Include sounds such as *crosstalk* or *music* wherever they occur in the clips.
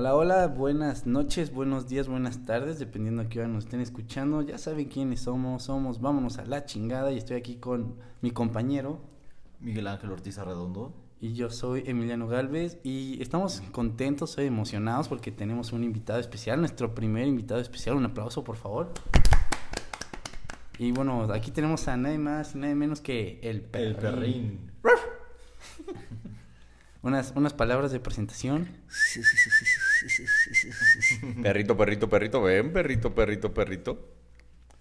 Hola, hola, buenas noches, buenos días, buenas tardes, dependiendo a qué hora nos estén escuchando. Ya saben quiénes somos, somos Vámonos a la chingada y estoy aquí con mi compañero. Miguel Ángel Ortiz Arredondo. Y yo soy Emiliano Galvez y estamos contentos, soy emocionados porque tenemos un invitado especial, nuestro primer invitado especial. Un aplauso, por favor. Y bueno, aquí tenemos a nadie más y nadie menos que el perrín. El perrín. *laughs* unas, unas palabras de presentación. *laughs* Perrito, perrito, perrito, ven, perrito, perrito, perrito.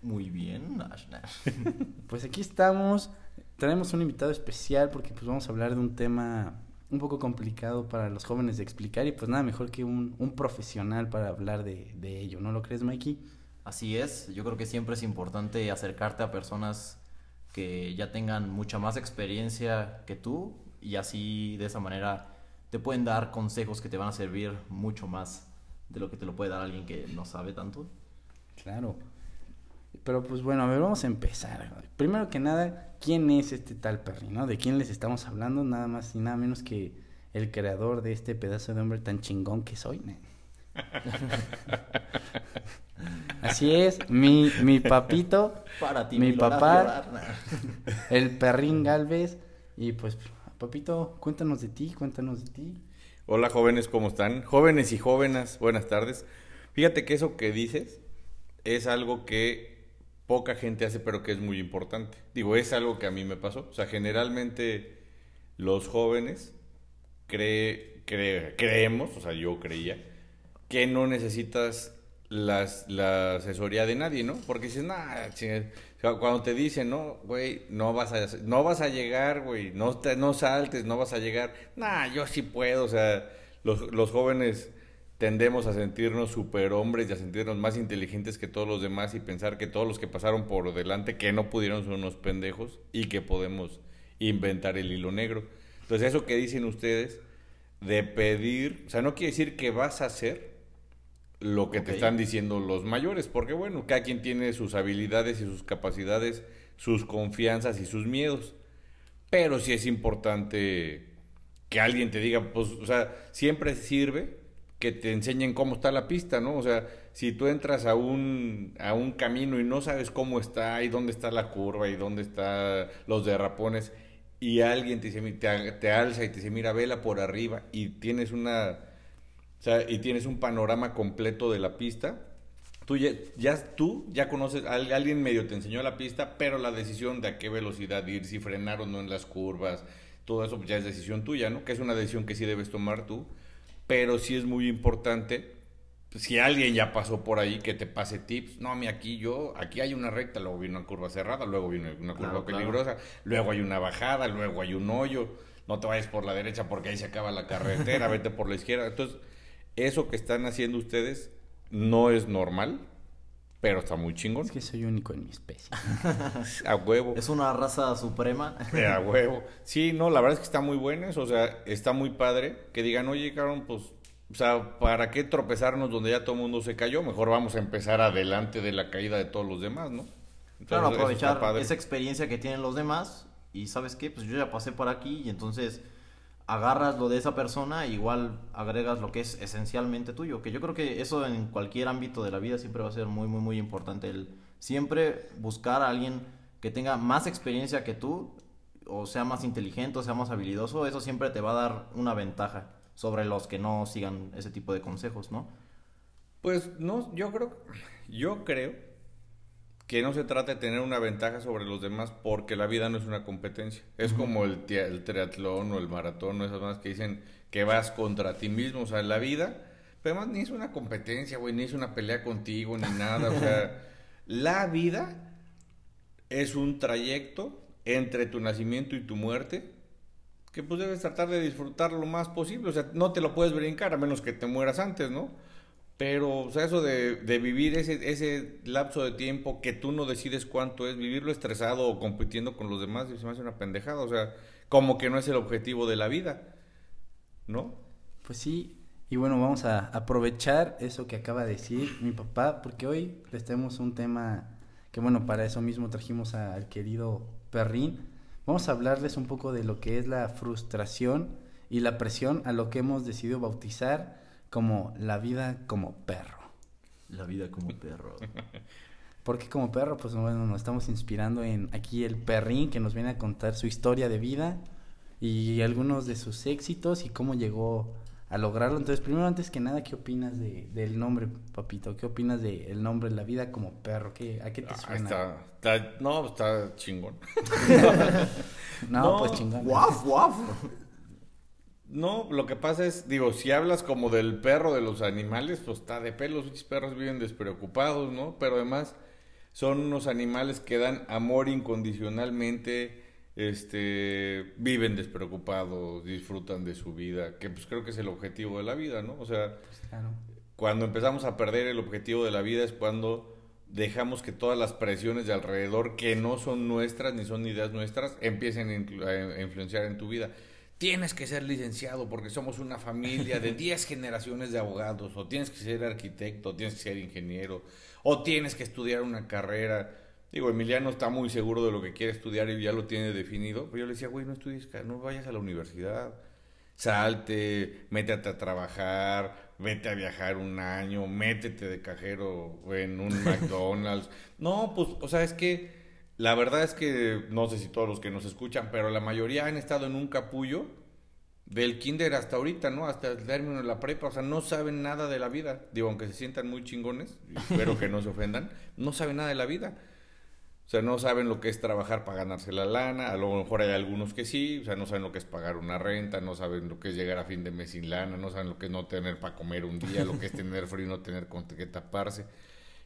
Muy bien. *laughs* Pues aquí estamos. Traemos un invitado especial porque pues vamos a hablar de un tema un poco complicado para los jóvenes de explicar y pues nada mejor que un, un profesional para hablar de, de ello, ¿no lo crees, Mikey? Así es, yo creo que siempre es importante acercarte a personas que ya tengan mucha más experiencia que tú y así de esa manera te pueden dar consejos que te van a servir mucho más de lo que te lo puede dar alguien que no sabe tanto. Claro. Pero pues bueno, a ver, vamos a empezar. Primero que nada, ¿quién es este tal Perry, no? ¿De quién les estamos hablando? Nada más y nada menos que el creador de este pedazo de hombre tan chingón que soy. *laughs* Así es, mi, mi papito, Para ti, mi papá, llorar. el perrín Galvez. Y pues, papito, cuéntanos de ti, cuéntanos de ti. Hola jóvenes, ¿cómo están? Jóvenes y jóvenes, buenas tardes. Fíjate que eso que dices es algo que poca gente hace, pero que es muy importante. Digo, es algo que a mí me pasó. O sea, generalmente los jóvenes cree, cree- creemos, o sea, yo creía, que no necesitas las, la asesoría de nadie, ¿no? Porque dices, chinga", cuando te dicen, no, güey, no vas a, no vas a llegar, güey, no, te- no saltes, no vas a llegar, nah, yo sí puedo, o sea, los, los jóvenes tendemos a sentirnos superhombres y a sentirnos más inteligentes que todos los demás y pensar que todos los que pasaron por delante que no pudieron son unos pendejos y que podemos inventar el hilo negro. Entonces, eso que dicen ustedes de pedir, o sea, no quiere decir que vas a hacer lo que te están diciendo los mayores, porque bueno, cada quien tiene sus habilidades y sus capacidades, sus confianzas y sus miedos. Pero sí es importante que alguien te diga, pues, o sea, siempre sirve que te enseñen cómo está la pista, ¿no? O sea, si tú entras a un, a un camino y no sabes cómo está y dónde está la curva y dónde están los derrapones y alguien te, dice, te, te alza y te dice, mira, vela por arriba y tienes una, o sea, y tienes un panorama completo de la pista, tú ya, ya- tú ya conoces, al- alguien medio te enseñó la pista, pero la decisión de a qué velocidad ir, si frenar o no en las curvas, todo eso ya es decisión tuya, ¿no? Que es una decisión que sí debes tomar tú, pero sí es muy importante, pues, si alguien ya pasó por ahí, que te pase tips, no, mira, aquí yo, aquí hay una recta, luego viene una curva cerrada, luego viene una curva Claro, claro. peligrosa, luego hay una bajada, luego hay un hoyo, no te vayas por la derecha porque ahí se acaba la carretera, *laughs* vete por la izquierda. Entonces, eso que están haciendo ustedes no es normal, pero está muy chingón. Es que soy único en mi especie. *laughs* A huevo. Es una raza suprema. Eh, A *laughs* huevo. Sí, no, la verdad es que está muy buena eso, o sea, está muy padre que digan, oye, cabrón, pues, o sea, ¿para qué tropezarnos donde ya todo el mundo se cayó? Mejor vamos a empezar adelante de la caída de todos los demás, ¿no? Entonces, Claro, aprovechar esa experiencia que tienen los demás y sabes qué, pues yo ya pasé por aquí y entonces agarras lo de esa persona igual agregas lo que es esencialmente tuyo, que yo creo que eso en cualquier ámbito de la vida siempre va a ser muy, muy, muy importante, el siempre buscar a alguien que tenga más experiencia que tú, o sea más inteligente, o sea más habilidoso, eso siempre te va a dar una ventaja sobre los que no sigan ese tipo de consejos, ¿no? Pues no, yo creo, yo creo que no se trata de tener una ventaja sobre los demás porque la vida no es una competencia. Es como el, el triatlón o el maratón o esas más que dicen que vas contra ti mismo. O sea, la vida, pero además ni es una competencia, güey, ni es una pelea contigo, ni nada. O sea, *laughs* la vida es un trayecto entre tu nacimiento y tu muerte que pues debes tratar de disfrutar lo más posible. O sea, no te lo puedes brincar a menos que te mueras antes, ¿no? Pero, o sea, eso de, de vivir ese, ese lapso de tiempo que tú no decides cuánto es, vivirlo estresado o compitiendo con los demás, se me hace una pendejada. O sea, como que no es el objetivo de la vida, ¿no? Pues sí, y bueno, vamos a aprovechar eso que acaba de decir mi papá, porque hoy les tenemos un tema que bueno, para eso mismo trajimos al querido Perrín. Vamos a hablarles un poco de lo que es la frustración y la presión a lo que hemos decidido bautizar como la vida como perro. La vida como perro. *laughs* ¿Por qué como perro? Pues bueno, nos estamos inspirando en aquí el perrín que nos viene a contar su historia de vida y algunos de sus éxitos y cómo llegó a lograrlo. Entonces, primero, antes que nada, ¿qué opinas de, del nombre, papito? ¿Qué opinas del nombre La vida como perro? ¿Qué, ¿A qué te Ah, suena? está, está- no, está chingón. No, *laughs* *laughs* No, pues chingón. ¡Guaf, guaf! No, lo que pasa es, digo, si hablas como del perro de los animales, pues está de pelos, muchos perros viven despreocupados, ¿no? Pero además son unos animales que dan amor incondicionalmente, este, viven despreocupados, disfrutan de su vida, que pues creo que es el objetivo de la vida, ¿no? O sea, Claro. cuando empezamos a perder el objetivo de la vida es cuando dejamos que todas las presiones de alrededor que no son nuestras ni son ideas nuestras empiecen a influenciar en tu vida. Tienes que ser licenciado porque somos una familia de *laughs* 10 generaciones de abogados, o tienes que ser arquitecto, o tienes que ser ingeniero, o tienes que estudiar una carrera. Digo, Emiliano está muy seguro de lo que quiere estudiar y ya lo tiene definido, pero yo le decía, güey, no estudies, no vayas a la universidad salte, métete a trabajar, vete a viajar un año, métete de cajero en un *laughs* McDonald's. No, pues, o sea, es que la verdad es que no sé si todos los que nos escuchan, pero la mayoría han estado en un capullo del kinder hasta ahorita, ¿no? Hasta el término de la prepa, o sea, no saben nada de la vida. Digo, aunque se sientan muy chingones, espero que no se ofendan, no saben nada de la vida. O sea, no saben lo que es trabajar para ganarse la lana. A lo mejor hay algunos que sí. O sea, no saben lo que es pagar una renta, no saben lo que es llegar a fin de mes sin lana, no saben lo que es no tener para comer un día, lo que es tener frío y no tener con qué taparse.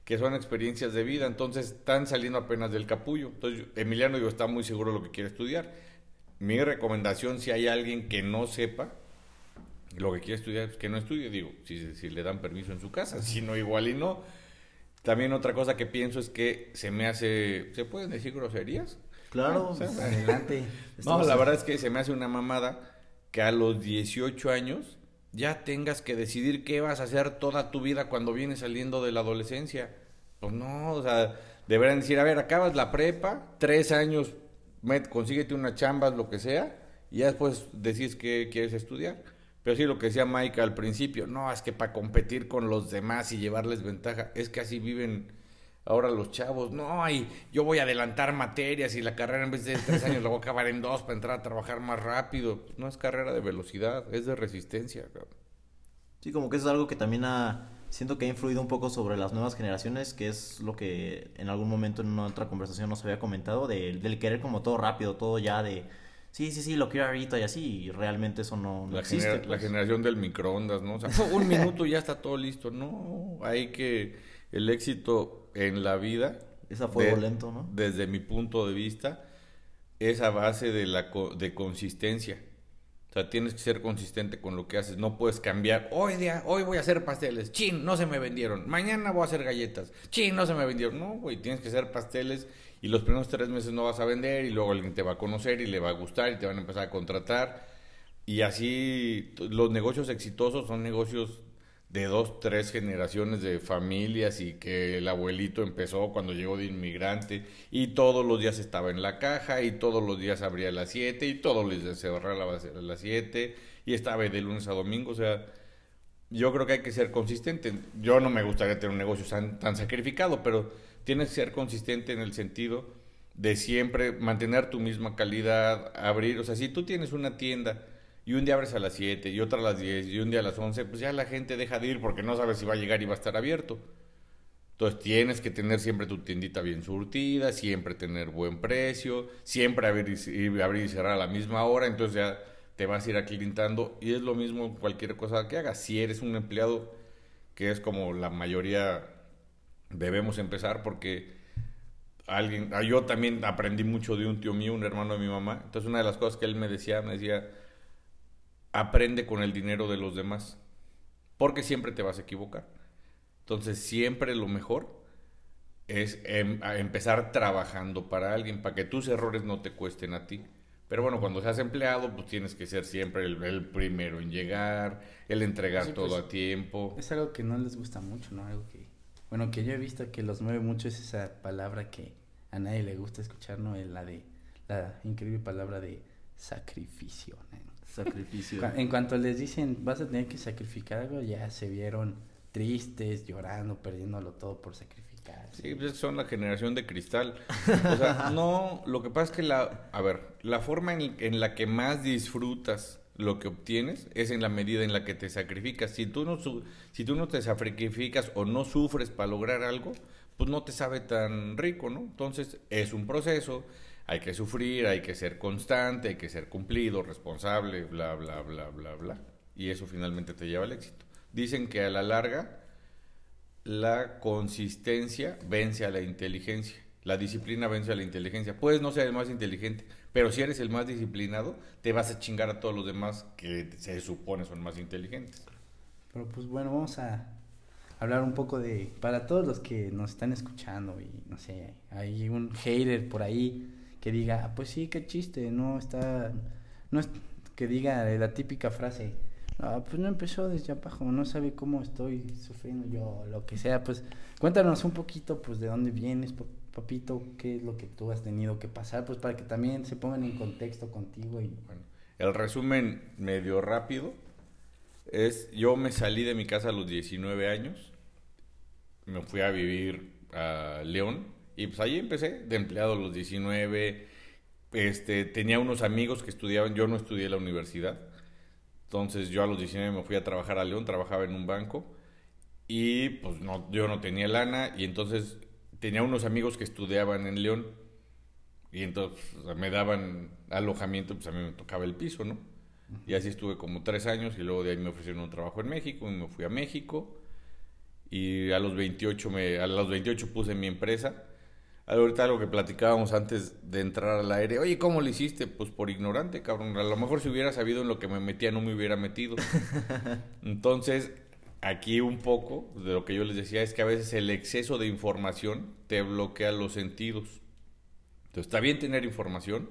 Que son experiencias de vida. Entonces, están saliendo apenas del capullo. Entonces, Emiliano, yo está muy seguro de lo que quiere estudiar. Mi recomendación, si hay alguien que no sepa lo que quiere estudiar, pues que no estudie. Digo, si, si le dan permiso en su casa, si no, igual y no. También otra cosa que pienso es que se me hace... ¿Se pueden decir groserías? Claro. O sea, Adelante. No, la verdad es que se me hace una mamada que a los 18 años ya tengas que decidir qué vas a hacer toda tu vida cuando vienes saliendo de la adolescencia. Pues no, o sea, deberían decir, a ver, acabas la prepa, tres años, met, consíguete una chamba, lo que sea, y ya después decís qué quieres estudiar. Pero sí, lo que decía Mike al principio, no, es que para competir con los demás y llevarles ventaja, es que así viven ahora los chavos. No, y yo voy a adelantar materias y la carrera en vez de tres años la voy a acabar en dos para entrar a trabajar más rápido. No es carrera de velocidad, es de resistencia. Sí, como que eso es algo que también ha, siento que ha influido un poco sobre las nuevas generaciones, que es lo que en algún momento en una otra conversación nos había comentado, de- del querer como todo rápido, todo ya de, sí, sí, sí, lo quiero ahorita y así, y realmente eso no, no La, existe. genera- la pues. generación del microondas, ¿no? O sea, *laughs* un minuto y ya está todo listo. No, hay que el éxito en la vida. De- lento, ¿no? Desde mi punto de vista, es a base de la co- de consistencia. O sea, tienes que ser consistente con lo que haces. No puedes cambiar. Hoy día, hoy voy a hacer pasteles. Chin, no se me vendieron. Mañana voy a hacer galletas. Chin, no se me vendieron. No, güey, tienes que hacer pasteles y los primeros tres meses no vas a vender y luego alguien te va a conocer y le va a gustar y te van a empezar a contratar. Y así los negocios exitosos son negocios de dos, tres generaciones de familias y que el abuelito empezó cuando llegó de inmigrante y todos los días estaba en la caja y todos los días abría a las 7 y todos los días cerraba a las 7 y estaba de lunes a domingo, o sea, yo creo que hay que ser consistente. Yo no me gustaría tener un negocio tan, tan sacrificado, pero tienes que ser consistente en el sentido de siempre mantener tu misma calidad, abrir, o sea, si tú tienes una tienda y un día abres a las 7 y otra a las 10 y un día a las 11, pues ya la gente deja de ir porque no sabe si va a llegar y va a estar abierto. Entonces tienes que tener siempre tu tiendita bien surtida, siempre tener buen precio, siempre abrir y, abrir y cerrar a la misma hora, entonces ya te vas a ir aclientando y es lo mismo cualquier cosa que hagas. Si eres un empleado, que es como la mayoría debemos empezar porque alguien, ah, yo también aprendí mucho de un tío mío, un hermano de mi mamá. Entonces una de las cosas que él me decía, me decía, aprende con el dinero de los demás, porque siempre te vas a equivocar. Entonces siempre lo mejor es em- empezar trabajando para alguien, para que tus errores no te cuesten a ti. Pero bueno, cuando seas empleado, pues tienes que ser siempre el, el primero en llegar, el entregar Sí, todo pues, a tiempo. Es algo que no les gusta mucho, ¿no? Algo que, bueno, que yo he visto que los mueve mucho es esa palabra que a nadie le gusta escuchar, ¿no? La de, la increíble palabra de sacrificio, ¿no? Sacrificio. En cuanto les dicen, vas a tener que sacrificar algo, ya se vieron tristes, llorando, perdiéndolo todo por sacrificar. Sí, pues son la generación de cristal. O sea, *laughs* no, lo que pasa es que la, a ver, la forma en, en la que más disfrutas lo que obtienes es en la medida en la que te sacrificas. Si tú no, su- si tú no te sacrificas o no sufres para lograr algo, pues no te sabe tan rico, ¿no? Entonces es un proceso, hay que sufrir, hay que ser constante, hay que ser cumplido, responsable, bla, bla, bla, bla, bla. Y eso finalmente te lleva al éxito. Dicen que a la larga la consistencia vence a la inteligencia. La disciplina vence a la inteligencia. Puedes no ser el más inteligente, pero si eres el más disciplinado, te vas a chingar a todos los demás que se supone son más inteligentes. Pero pues bueno, vamos a hablar un poco de, para todos los que nos están escuchando y no sé, hay un hater por ahí que diga, "Ah, pues sí, qué chiste, no está, no es, que diga la típica frase, "Ah, pues no empezó desde abajo, no sabe cómo estoy sufriendo yo, lo que sea, pues cuéntanos un poquito, pues de dónde vienes, pa- papito, qué es lo que tú has tenido que pasar, pues para que también se pongan en contexto contigo y Bueno, el resumen medio rápido es, yo me salí de mi casa a los 19 años, me fui a vivir a León y pues ahí empecé de empleado a los 19, este, tenía unos amigos que estudiaban, yo no estudié en la universidad, entonces yo a los 19 me fui a trabajar a León, trabajaba en un banco. Y pues no, yo no tenía lana. Y entonces tenía unos amigos que estudiaban en León. Y entonces me daban alojamiento, pues a mí me tocaba el piso, ¿no? Y así estuve como tres años. Y luego de ahí me ofrecieron un trabajo en México y me fui a México. Y a los 28 me a los 28 puse mi empresa. Ahorita algo que platicábamos antes de entrar al aire, oye, ¿cómo lo hiciste? Pues por ignorante, cabrón. A lo mejor si hubiera sabido en lo que me metía no me hubiera metido. *laughs* Entonces, aquí un poco de lo que yo les decía es que a veces el exceso de información te bloquea los sentidos. Entonces, está bien tener información,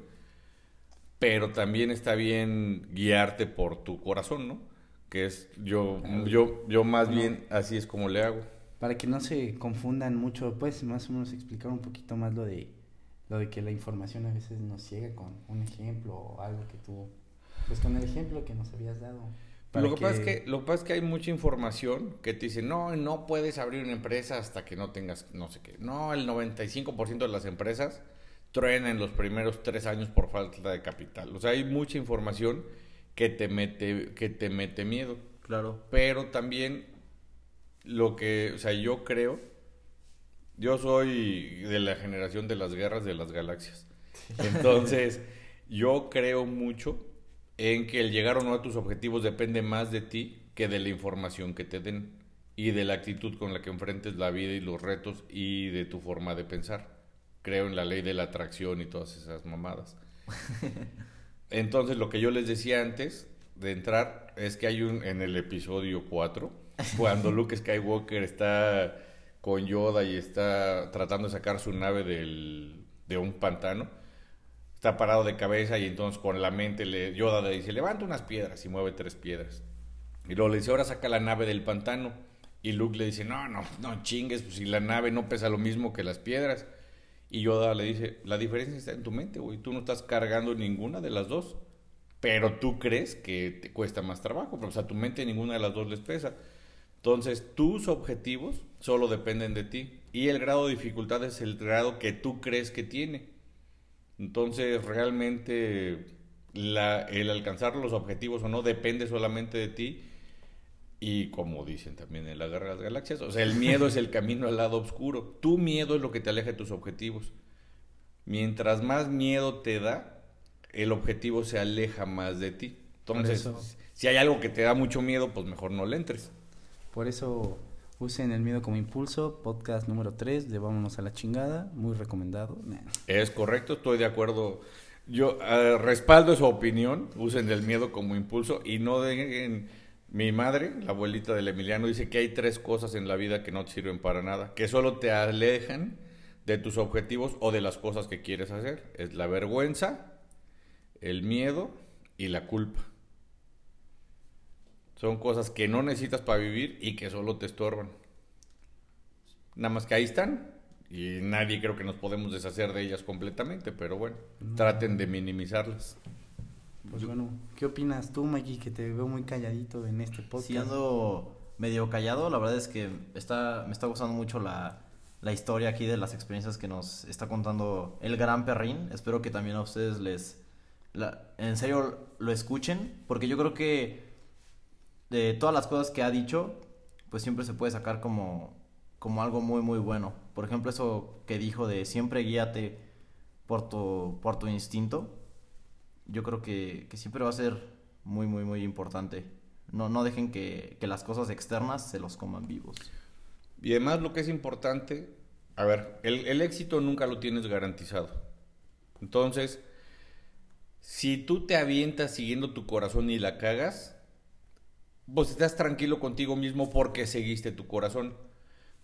pero también está bien guiarte por tu corazón, ¿no? Que es yo yo yo más bien así es como le hago. Para que no se confundan mucho, puedes más o menos explicar un poquito más lo de lo de que la información a veces nos ciega con un ejemplo o algo que tú pues con el ejemplo que nos habías dado. para Lo que, pasa es que lo que pasa es que hay mucha información que te dice, "No, no puedes abrir una empresa hasta que no tengas no sé qué." No, el 95% de las empresas truenan los primeros tres años por falta de capital. O sea, hay mucha información que te mete que te mete miedo. Claro. pero también lo que, o sea, yo creo, yo soy de la generación de las guerras de las galaxias. Entonces, *laughs* yo creo mucho en que el llegar o no a tus objetivos depende más de ti que de la información que te den y de la actitud con la que enfrentes la vida y los retos y de tu forma de pensar. Creo en la ley de la atracción y todas esas mamadas. *laughs* Entonces, lo que yo les decía antes de entrar es que hay un en el episodio 4, cuando Luke Skywalker está con Yoda y está tratando de sacar su nave del, de un pantano, está parado de cabeza y entonces con la mente le, Yoda le dice, levanta unas piedras y mueve tres piedras. Y luego le dice, ahora saca la nave del pantano. Y Luke le dice, no, no, no chingues, pues si la nave no pesa lo mismo que las piedras. Y Yoda le dice, la diferencia está en tu mente, güey. Tú no estás cargando ninguna de las dos. Pero tú crees que te cuesta más trabajo. Pero, o sea, tu mente ninguna de las dos les pesa. Entonces, tus objetivos solo dependen de ti. Y el grado de dificultad es el grado que tú crees que tiene. Entonces, realmente, la- el alcanzar los objetivos o no depende solamente de ti. Y como dicen también en la Guerra de las Galaxias, o sea, el miedo es el *laughs* camino al lado oscuro. Tu miedo es lo que te aleja de tus objetivos. Mientras más miedo te da, el objetivo se aleja más de ti. Entonces, si hay algo que te da mucho miedo, pues mejor no le entres. Por eso usen el miedo como impulso, podcast número 3 de Vámonos a la chingada, muy recomendado. Es correcto, estoy de acuerdo. Yo eh, respaldo esa opinión, usen el miedo como impulso y no dejen... Mi madre, la abuelita del Emiliano, dice que hay tres cosas en la vida que no te sirven para nada, que solo te alejan de tus objetivos o de las cosas que quieres hacer. Es la vergüenza, el miedo y la culpa. Son cosas que no necesitas para vivir y que solo te estorban. Nada más que ahí están y nadie creo que nos podemos deshacer de ellas completamente, pero bueno, traten de minimizarlas. Pues bueno, ¿qué opinas tú, Mikey, que te veo muy calladito en este podcast? Sí, ando medio callado. La verdad es que está, me está gustando mucho la, la historia aquí de las experiencias que nos está contando el gran perrín. Espero que también a ustedes les... la- en serio lo escuchen, porque yo creo que de todas las cosas que ha dicho, pues siempre se puede sacar como, como algo muy, muy bueno. Por ejemplo, eso que dijo de siempre guíate por tu, por tu instinto. Yo creo que, que siempre va a ser muy, muy, muy importante. No, no dejen que, que las cosas externas se los coman vivos. Y además lo que es importante, a ver, el, el éxito nunca lo tienes garantizado. Entonces, si tú te avientas siguiendo tu corazón y la cagas, pues estás tranquilo contigo mismo porque seguiste tu corazón.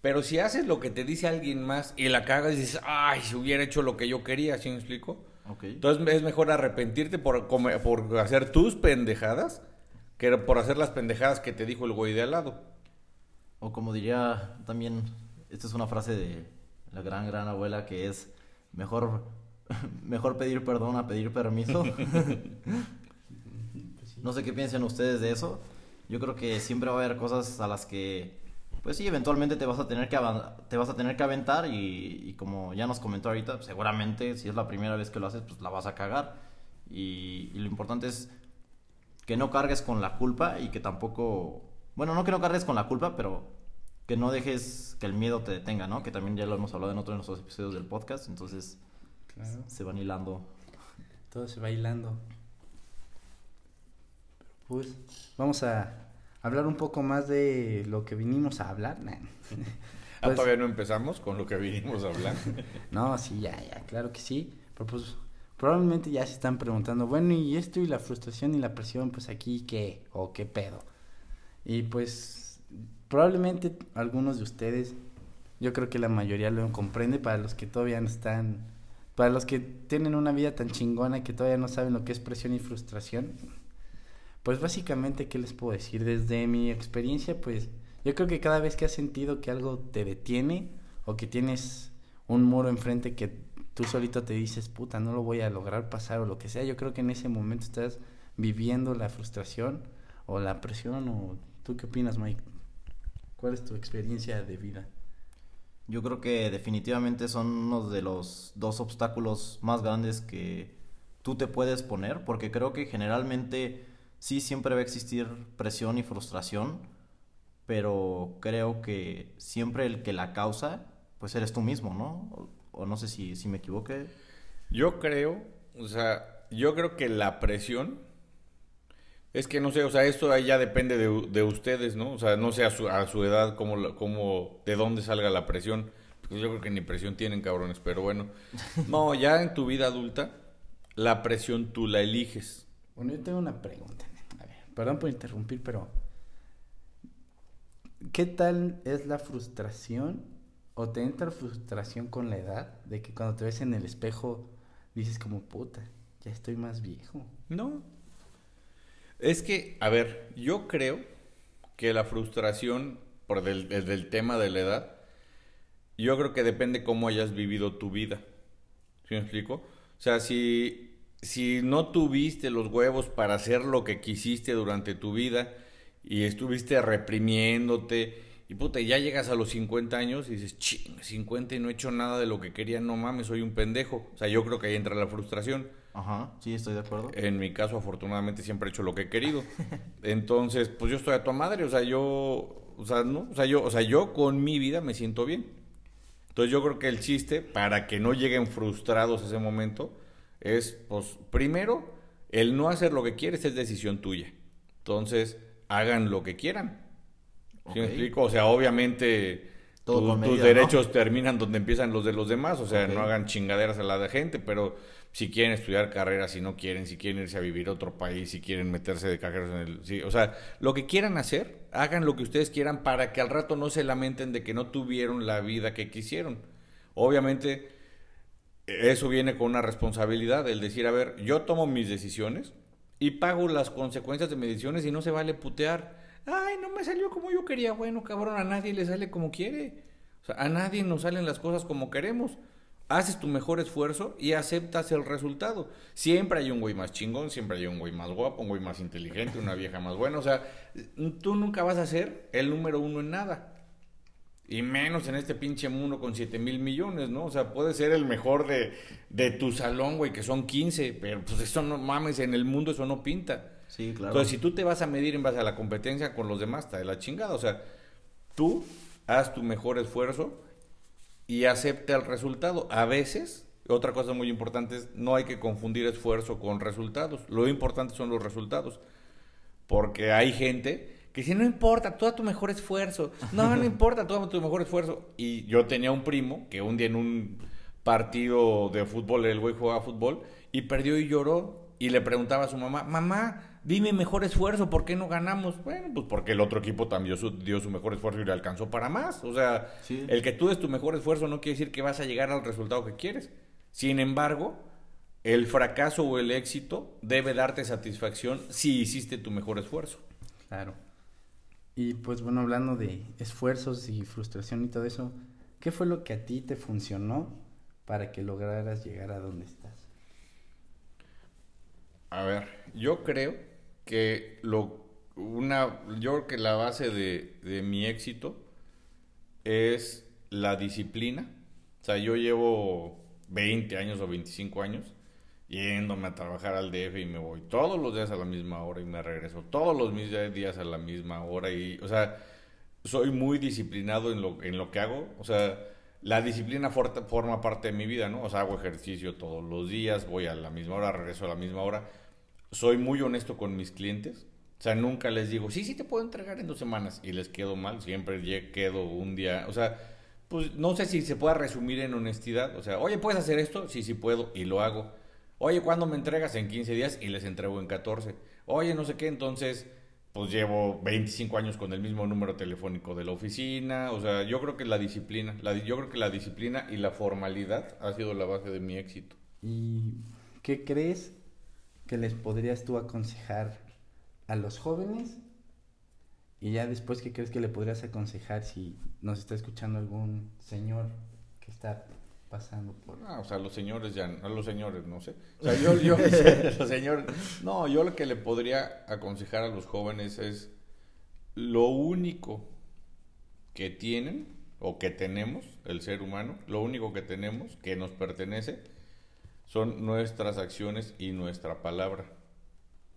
Pero si haces lo que te dice alguien más y la cagas y dices, ay, si hubiera hecho lo que yo quería, ¿sí me explico? Ok. Entonces es mejor arrepentirte por, por hacer tus pendejadas que por hacer las pendejadas que te dijo el güey de al lado. O como diría también, esta es una frase de la gran, gran abuela que es mejor, *laughs* mejor pedir perdón a pedir permiso. *laughs* *laughs* no sé qué piensan ustedes de eso. Yo creo que siempre va a haber cosas a las que, pues sí, eventualmente te vas a tener que, te vas a tener que aventar y, y como ya nos comentó ahorita, seguramente si es la primera vez que lo haces, pues la vas a cagar. Y, y lo importante es que no cargues con la culpa y que tampoco, bueno, no que no cargues con la culpa, pero que no dejes que el miedo te detenga, ¿no? Que también ya lo hemos hablado en otro de nuestros episodios del podcast, entonces Claro, se van hilando. todo se va hilando. Pues vamos a hablar un poco más de lo que vinimos a hablar. Nah. *laughs* Ah, Pues- todavía no empezamos con lo que vinimos a hablar. *laughs* No, sí, ya, ya, claro que sí. Pero pues probablemente ya se están preguntando, bueno, y esto y la frustración y la presión, pues aquí qué o qué pedo. Y pues probablemente algunos de ustedes, yo creo que la mayoría lo comprende para los que todavía no están, para los que tienen una vida tan chingona que todavía no saben lo que es presión y frustración. Pues básicamente, ¿qué les puedo decir? Desde mi experiencia, pues yo creo que cada vez que has sentido que algo te detiene o que tienes un muro enfrente que tú solito te dices, puta, no lo voy a lograr pasar o lo que sea, yo creo que en ese momento estás viviendo la frustración o la presión o tú qué opinas, Mike? ¿Cuál es tu experiencia de vida? Yo creo que definitivamente son uno de los dos obstáculos más grandes que tú te puedes poner, porque creo que generalmente sí siempre va a existir presión y frustración, pero creo que siempre el que la causa, pues eres tú mismo, ¿no? O, o no sé si, si me equivoqué. Yo creo, o sea, yo creo que la presión es que no sé, o sea, esto ahí ya depende de, de ustedes, ¿no? O sea, no sé a su, a su edad cómo, cómo, de dónde salga la presión. Pues yo creo que ni presión tienen, cabrones, pero bueno. *laughs* No, ya en tu vida adulta, la presión tú la eliges. Bueno, yo tengo una pregunta. Perdón por interrumpir, pero ¿qué tal es la frustración o te entra frustración con la edad de que cuando te ves en el espejo dices como puta, ya estoy más viejo? No. Es que, a ver, yo creo que la frustración por del, del- del tema de la edad, yo creo que depende cómo hayas vivido tu vida. ¿Sí me explico? O sea, si, si no tuviste los huevos para hacer lo que quisiste durante tu vida y estuviste reprimiéndote y puta, ya llegas a los 50 años y dices, ching, 50 y no he hecho nada de lo que quería, no mames, soy un pendejo. O sea, yo creo que ahí entra la frustración. Ajá, sí, estoy de acuerdo. En mi caso, afortunadamente, siempre he hecho lo que he querido. *laughs* Entonces, pues yo estoy a tu madre, o sea, yo, o sea, no, o sea, yo, o sea, yo con mi vida me siento bien. Entonces, yo creo que el chiste, para que no lleguen frustrados a ese momento, es, pues, primero, el no hacer lo que quieres es decisión tuya. Entonces, hagan lo que quieran. ¿Sí me explico? O sea, obviamente, tu- tus medida, derechos terminan donde empiezan los de los demás. O sea, no hagan chingaderas a la de gente, pero si quieren estudiar carreras, si no quieren, si quieren irse a vivir a otro país, si quieren meterse de cajeros en el... Sí, o sea, lo que quieran hacer, hagan lo que ustedes quieran para que al rato no se lamenten de que no tuvieron la vida que quisieron. Obviamente, eso viene con una responsabilidad, el decir, a ver, yo tomo mis decisiones y pago las consecuencias de mis decisiones y no se vale putear. Ay, no me salió como yo quería. Bueno, cabrón, a nadie le sale como quiere. O sea, a nadie nos salen las cosas como queremos. haces tu mejor esfuerzo y aceptas el resultado. Siempre hay un güey más chingón, siempre hay un güey más guapo, un güey más inteligente, una vieja más buena. O sea, tú nunca vas a ser el número uno en nada. Y menos en este pinche mundo con 7 mil millones, ¿no? O sea, puede ser el mejor de, de tu salón, güey, que son 15, pero pues eso no mames, en el mundo eso no pinta. Sí, claro. Entonces, si tú te vas a medir en base a la competencia con los demás, está de la chingada. O sea, tú haz tu mejor esfuerzo y acepta el resultado. A veces, otra cosa muy importante es, no hay que confundir esfuerzo con resultados. Lo importante son los resultados. Porque hay gente que dice, no importa, todo tu mejor esfuerzo. No, no *laughs* importa, todo tu mejor esfuerzo. Y yo tenía un primo que un día en un partido de fútbol, el güey jugaba fútbol, y perdió y lloró. Y le preguntaba a su mamá, mamá, dime mejor esfuerzo, ¿por qué no ganamos? Bueno, pues porque el otro equipo también dio su, dio su mejor esfuerzo y le alcanzó para más. O sea, Sí. el que tú des tu mejor esfuerzo no quiere decir que vas a llegar al resultado que quieres. Sin embargo, el fracaso o el éxito debe darte satisfacción si hiciste tu mejor esfuerzo. Claro. Y pues bueno, hablando de esfuerzos y frustración y todo eso, ¿qué fue lo que a ti te funcionó para que lograras llegar a donde estás? A ver, yo creo que lo una yo creo que la base de, de mi éxito es la disciplina. O sea, yo llevo 20 años o 25 años yéndome a trabajar al DF y me voy todos los días a la misma hora y me regreso todos los mis días a la misma hora y, o sea, soy muy disciplinado en lo, en lo que hago. O sea, la disciplina forma parte de mi vida, ¿no? O sea, hago ejercicio todos los días, voy a la misma hora, regreso a la misma hora. Soy muy honesto con mis clientes. O sea, nunca les digo, sí, sí te puedo entregar en dos semanas y les quedo mal. Siempre quedo un día. O sea, pues no sé si se pueda resumir en honestidad. O sea, oye, ¿puedes hacer esto? Sí, sí puedo y lo hago. Oye, ¿cuándo me entregas? En 15 días y les entrego en 14. Oye, no sé qué, entonces, pues llevo 25 años con el mismo número telefónico de la oficina. O sea, yo creo que la disciplina, yo creo que la disciplina y la formalidad ha sido la base de mi éxito. ¿Y qué crees que les podrías tú aconsejar a los jóvenes? Y ya después, ¿qué crees que le podrías aconsejar si nos está escuchando algún señor que está pasando por... Ah, o sea, los señores ya, a los señores, no sé. O sea, yo, *laughs* yo, los señores, no, yo lo que le podría aconsejar a los jóvenes es lo único que tienen o que tenemos, el ser humano, lo único que tenemos que nos pertenece son nuestras acciones y nuestra palabra.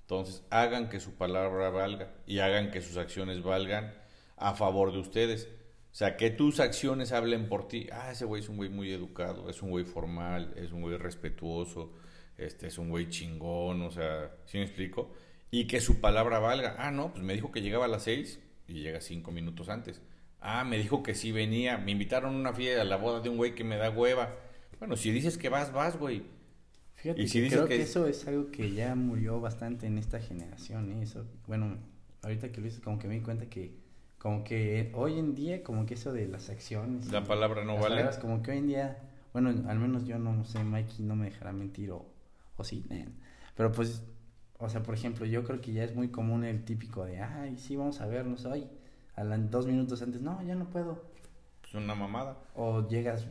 Entonces, hagan que su palabra valga y hagan que sus acciones valgan a favor de ustedes. O sea, que tus acciones hablen por ti. Ah, ese güey es un güey muy educado, es un güey formal, es un güey respetuoso, este es un güey chingón, o sea, ¿sí me explico? Y que su palabra valga. Ah, no, pues me dijo que llegaba a las seis y llega cinco minutos antes. Ah, me dijo que sí venía. Me invitaron a una fiesta, a la boda de un güey que me da hueva. Bueno, si dices que vas, vas, güey. Fíjate Y si que dices creo que- que eso es algo que ya murió bastante en esta generación, ¿eh? Eso, bueno, ahorita que lo dices, como que me di cuenta que, como que hoy en día, como que eso de las acciones... La palabra no las vale. palabras, como que hoy en día, bueno, al menos yo no sé, Mikey no me dejará mentir o, o sí, pero pues, o sea, por ejemplo, yo creo que ya es muy común el típico de, ay, sí, vamos a vernos hoy, a las dos minutos antes, no, ya no puedo. Es una mamada. O llegas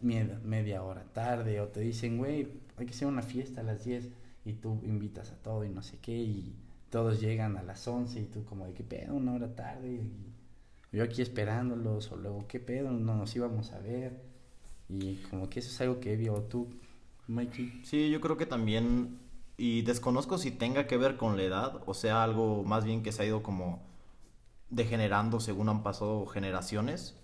media, media hora tarde, o te dicen, güey, hay que hacer una fiesta a las 10 y tú invitas a todo y no sé qué, y todos llegan a las 11 y tú como de qué pedo, una hora tarde, y yo aquí esperándolos, o luego qué pedo, no nos íbamos a ver, y como que eso es algo que vio tú, Mikey. Sí, yo creo que también, y desconozco si tenga que ver con la edad, o sea, algo más bien que se ha ido como degenerando según han pasado generaciones.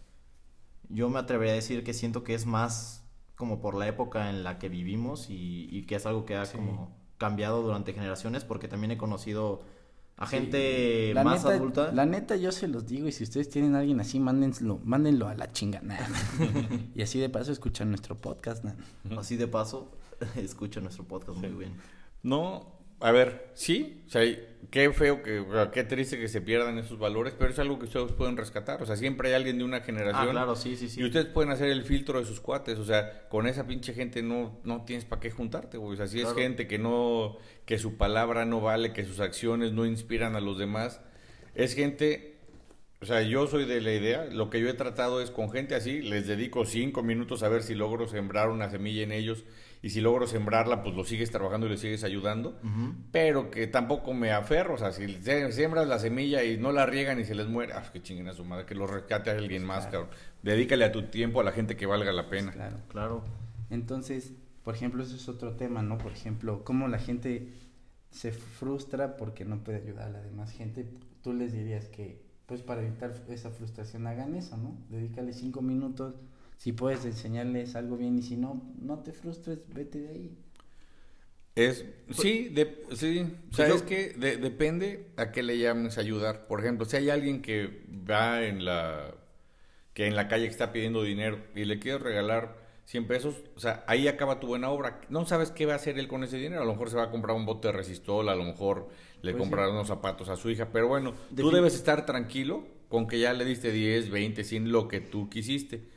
Yo me atrevería a decir que siento que es más como por la época en la que vivimos y, y que es algo que ha Sí. como cambiado durante generaciones, porque también he conocido a Sí, gente la más neta- adulta. La neta, yo se los digo, y si ustedes tienen a alguien así, mándenlo, mándenlo a la chingada. *laughs* y así de paso escuchan nuestro podcast, nah. Así de paso, *laughs* escucha nuestro podcast muy bien. No, a ver, sí, o sea, qué feo, que, qué triste que se pierdan esos valores, pero es algo que ustedes pueden rescatar. O sea, siempre hay alguien de una generación. Ah, claro, sí, sí, sí. Y ustedes pueden hacer el filtro de sus cuates, o sea, con esa pinche gente no, no tienes para qué juntarte, güey. O sea, si Claro. es gente que no, que su palabra no vale, que sus acciones no inspiran a los demás, es gente o sea, yo soy de la idea, lo que yo he tratado es con gente así, les dedico cinco minutos a ver si logro sembrar una semilla en ellos y si logro sembrarla, pues lo sigues trabajando y le sigues ayudando, pero que tampoco me aferro, o sea, si siembras la semilla y no la riegan y se les muere, ah, que chinguen a su madre, que lo rescate a alguien más, cabrón. Dedícale a tu tiempo a la gente que valga la pena. Claro. Claro. Entonces, por ejemplo, eso es otro tema, ¿no? Por ejemplo, cómo la gente se frustra porque no puede ayudar a la demás gente. Tú les dirías que, pues para evitar esa frustración, hagan eso, ¿no? Dedícale cinco minutos. Si puedes enseñarles algo bien y si no, no te frustres, vete de ahí. Es, sí, de, sí, o sea, es que de- depende a qué le llames ayudar. Por ejemplo, si hay alguien que va en la, que en la calle está pidiendo dinero y le quieres regalar 100 pesos, o sea, ahí acaba tu buena obra. No sabes qué va a hacer él con ese dinero. A lo mejor se va a comprar un bote de resistol, a lo mejor le Pues comprará sí. unos zapatos a su hija. Pero bueno, tú debes estar tranquilo con que ya le diste 10, 20, 100, lo que tú quisiste.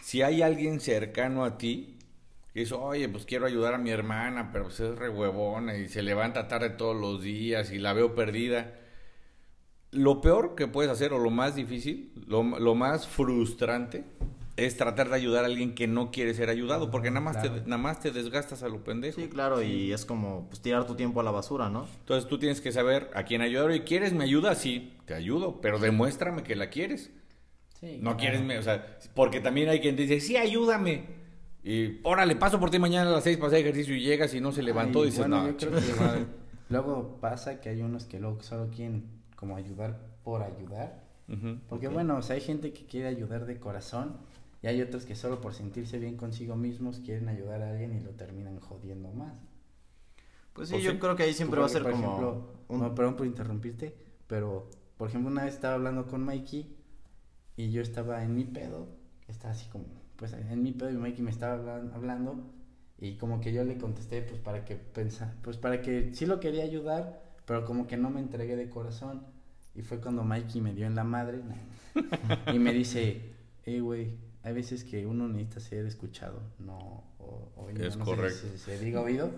Si hay alguien cercano a ti que dice, oye, pues quiero ayudar a mi hermana, pero pues es re huevona y se levanta tarde todos los días y la veo perdida. Lo peor que puedes hacer o lo más difícil, lo, lo más frustrante, es tratar de ayudar a alguien que no quiere ser ayudado, porque nada más, Claro. te, nada más te desgastas a lo pendejo. Sí, claro, y es como pues, tirar tu tiempo a la basura, ¿no? Entonces tú tienes que saber a quién ayudar. ¿Y quieres mi ayuda? Sí, te ayudo, pero demuéstrame que la quieres. Sí, No claro. quieres, me- o sea, porque también hay quien te dice, sí, ayúdame. Y, órale, paso por ti mañana a las seis para hacer ejercicio y llegas y no se levantó Ay, y dices, bueno, no, yo creo que tu madre". *laughs* luego pasa que hay unos que luego solo quieren como ayudar por ayudar. Porque bueno, o sea, hay gente que quiere ayudar de corazón y hay otros que solo por sentirse bien consigo mismos quieren ayudar a alguien y lo terminan jodiendo más. Pues sí, Pues yo sí. creo que ahí siempre va a ser Por como... ejemplo, un- no, perdón por interrumpirte, pero por ejemplo una vez estaba hablando con Mikey y yo estaba en mi pedo, estaba así como, pues en mi pedo y Mikey me estaba hablan- hablando y como que yo le contesté pues para que pensa, pues para que sí lo quería ayudar, pero como que no me entregué de corazón y fue cuando Mikey me dio en la madre *laughs* y me dice, hey güey, hay veces que uno necesita ser escuchado, no o, oído, Es no sé correcto. si se diga oído.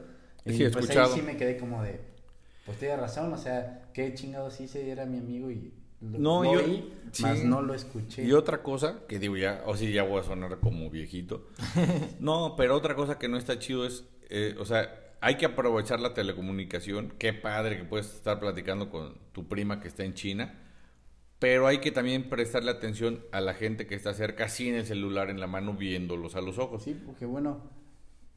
Y Sí, pues escuchado. ahí sí me quedé como de, pues tienes razón, o sea, qué chingados hice, era mi amigo y lo, No, lo yo- oí, sí. más no lo escuché. Y otra cosa, que digo ya, o sí, ya voy a sonar como viejito. *laughs* No, pero otra cosa que no está chido es, eh, o sea, hay que aprovechar la telecomunicación. Qué padre que puedes estar platicando con tu prima que está en China. Pero hay que también prestarle atención a la gente que está cerca, sin el celular en la mano, viéndolos a los ojos. Sí, porque bueno,